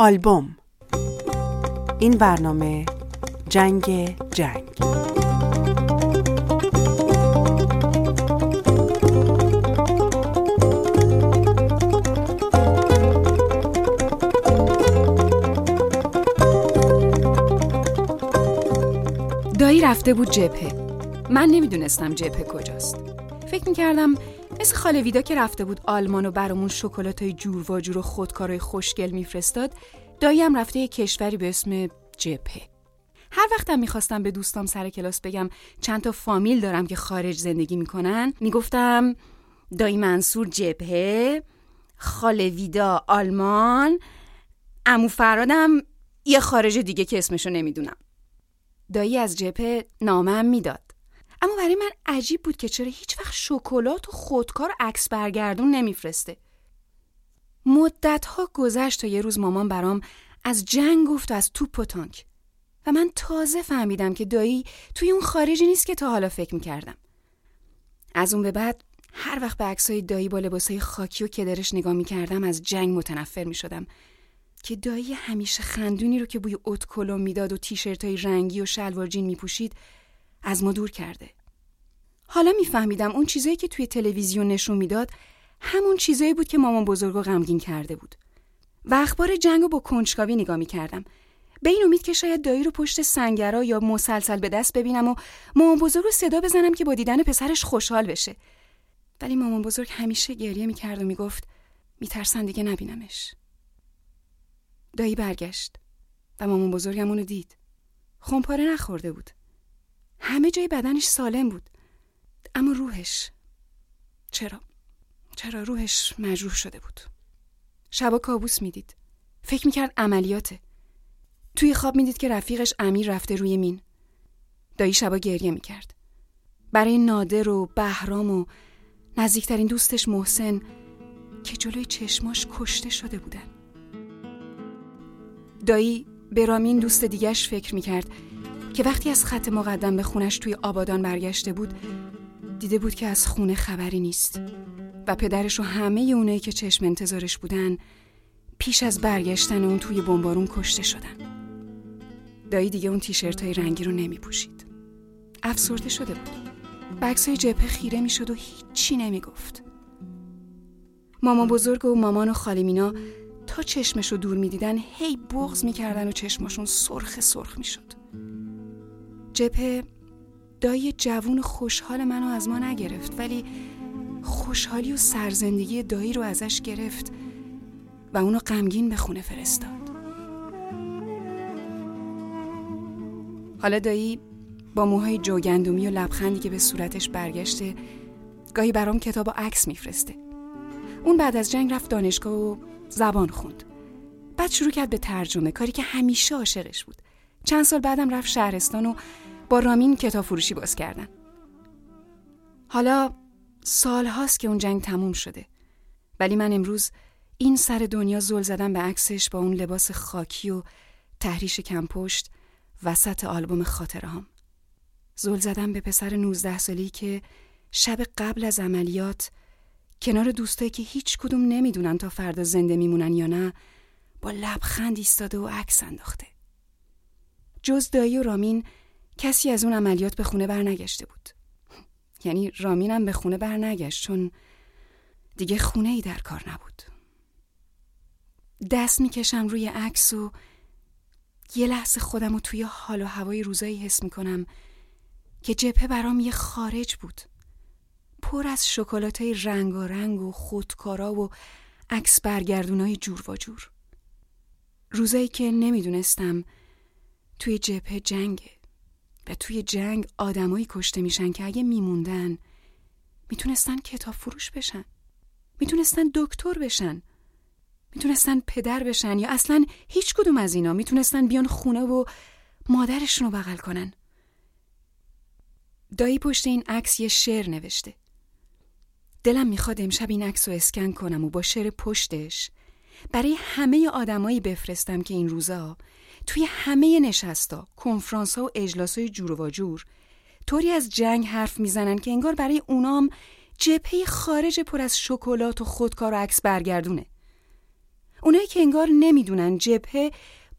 آلبوم. این برنامه جنگ جنگ. دایی رفته بود جبهه. من نمی‌دونستم جبهه کجاست. فکر می‌کردم مثل خاله ویدا که رفته بود آلمان و برامون شکلات های جور و جور و خودکارای خوشگل میفرستاد داییم رفته یه کشوری به اسم جبهه. هر وقتم می‌خواستم به دوستام سر کلاس بگم چند تا فامیل دارم که خارج زندگی می‌کنن می‌گفتم دایی منصور جبهه خاله ویدا آلمان امو فرادم یه خارج دیگه که اسمشو نمی‌دونم. دایی از جبهه نامم می‌داد. اما برای من عجیب بود که چرا هیچ وقت شکلات و خودکار عکس برگردون نمیفرسته. مدت ها گذشت تا یه روز مامان برام از جنگ گفت و از توپ و تانک. و من تازه فهمیدم که دایی توی اون خارجی نیست که تا حالا فکر می‌کردم. از اون به بعد هر وقت به عکسای دایی با لباسای خاکی و کدرش نگاه می‌کردم از جنگ متنفر می‌شدم که دایی همیشه خندونی رو که بوی اوت کلوم می‌داد و تیشرت های رنگی و شلوار جین میپوشید از ما دور کرده. حالا میفهمیدم اون چیزایی که توی تلویزیون نشون می‌داد همون چیزایی بود که مامان بزرگو غمگین کرده بود. و اخبار جنگ رو با کنجکاوی نگاه می‌کردم. به این امید که شاید دایی رو پشت سنگرا یا مسلسل به دست ببینم و مامان بزرگ رو صدا بزنم که با دیدن پسرش خوشحال بشه. ولی مامان بزرگ همیشه گریه می‌کرد و می‌گفت میترسن دیگه نبینمش. دایی برگشت و مامان بزرگم اونو دید. خمپاره نخورده بود. همه جای بدنش سالم بود. اما روحش چرا؟ چرا روحش مجروح شده بود؟ شبا کابوس می‌دید. فکر می‌کرد عملیاته. توی خواب می‌دید که رفیقش امیر رفته روی مین. دایی شبا گریه می‌کرد. برای نادر و بهرام و نزدیکترین دوستش محسن که جلوی چشماش کشته شده بودن. دایی به رامین دوست دیگش فکر می‌کرد. که وقتی از خط مقدم به خونش توی آبادان برگشته بود دیده بود که از خونه خبری نیست و پدرش و همه اونایی که چشم انتظارش بودن پیش از برگشتن اون توی بمبارون کشته شدن. دایی دیگه اون تیشرت های رنگی رو نمی پوشید افسرده شده بود. بکس های جبهه خیره می شد و هیچی نمی گفت مامان بزرگ و مامان و خالی مینا تا چشمش رو دور می‌دیدن هی بغز می‌کردن و چشماشون سرخ سرخ می‌شد. جبهه دایی جوون خوشحال منو از ما نگرفت ولی خوشحالی و سرزندگی دایی رو ازش گرفت و اونو غمگین به خونه فرستاد. حالا دایی با موهای جوگندومی و لبخندی که به صورتش برگشته گاهی برام کتاب و عکس میفرسته. اون بعد از جنگ رفت دانشگاه و زبان خوند. بعد شروع کرد به ترجمه کاری که همیشه عاشقش بود. چند سال بعدم رفت شهرستان و با رامین کتاب فروشی باز کردن. حالا سال هاست که اون جنگ تموم شده. ولی من امروز این سر دنیا زل زدم به عکسش با اون لباس خاکی و تحریش کمپشت وسط آلبوم خاطره هم. زل زدم به پسر 19 سالی که شب قبل از عملیات کنار دوستایی که هیچ کدوم نمی‌دونن تا فردا زنده میمونن یا نه با لبخند ایستاده و عکس انداخته. جز دایی و رامین کسی از اون عملیات به خونه برنگشته بود. یعنی رامینم به خونه برنگشت چون دیگه خونه ای در کار نبود. دست می‌کشم روی عکس و یه لحظه خودم رو توی حال و هوای روزایی حس می‌کنم که جبهه برام یه خارج بود. پر از شکلات های رنگ و رنگ و خودکارا و عکس برگردونای جور و جور. روزایی که نمی‌دونستم توی جبهه جنگه و توی جنگ آدمایی کشته میشن که اگه میموندن می‌تونستن کتاب فروش بشن. می‌تونستن دکتر بشن. می‌تونستن پدر بشن یا اصلا هیچ کدوم از اینا. می‌تونستن بیان خونه و مادرشون رو بغل کنن. دایی پشت این عکس یه شعر نوشته. دلم می‌خواد امشب این عکس رو اسکن کنم و با شعر پشتش برای همه آدمایی بفرستم که این روزا توی همه نشستا، کنفرانس ها و اجلاس های جور و جور طوری از جنگ حرف می‌زنن که انگار برای اونام جبهه خارج پر از شکلات و خودکار و عکس برگردونه. اونایی که انگار نمی‌دونن جبهه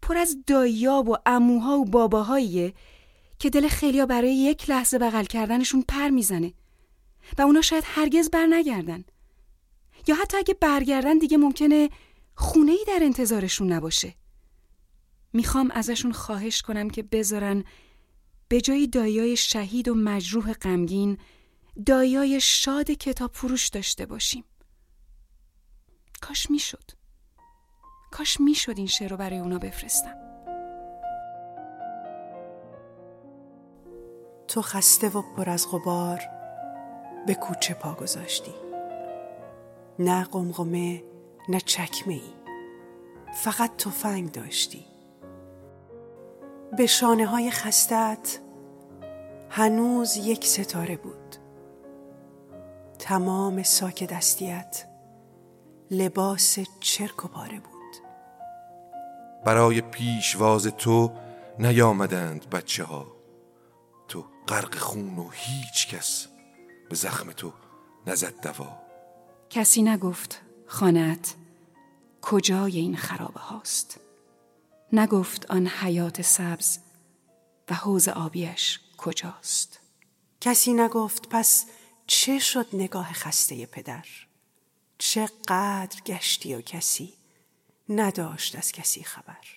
پر از دایاب و اموها و باباهاییه که دل خیلیا برای یک لحظه بغل کردنشون پر می‌زنه و اونا شاید هرگز بر نگردن یا حتی اگه برگردن دیگه ممکنه خونه ای در انتظارشون نباشه. می‌خوام ازشون خواهش کنم که بذارن به جای دایای شهید و مجروح غمگین دایای شاد کتاب فروش داشته باشیم. کاش می‌شد. کاش می‌شد این شعر رو برای اونا بفرستم. تو خسته و پر از غبار به کوچه پا گذاشتی. نه قمقمه نه چکمه ای فقط تفنگ داشتی. به شانه های خستت هنوز یک ستاره بود. تمام ساک دستیت لباس چرک و پاره بود. برای پیشواز تو نیامدند بچه ها تو غرق خون و هیچ کس به زخم تو نزد دوا. کسی نگفت خانت کجای این خرابه هاست؟ نگفت آن حیات سبز و حوز آبیش کجاست. کسی نگفت پس چه شد نگاه خسته پدر؟ چقدر گشتی و کسی نداشت از کسی خبر؟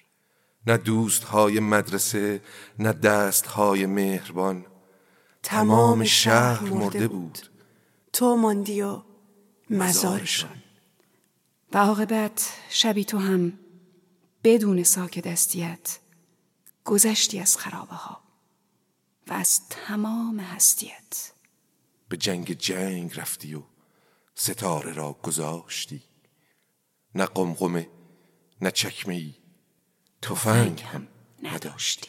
نه دوست های مدرسه نه دست های مهربان تمام شهر مرده بود. تو ماندی و مزارشان. و عاقبت شبی تو هم بدون ساک دستیت گذشتی از خرابه ها و از تمام هستیت. به جنگ جنگ رفتی و ستاره را گذاشتی. نه قمقمه نه چکمه ای تفنگ هم نداشتی.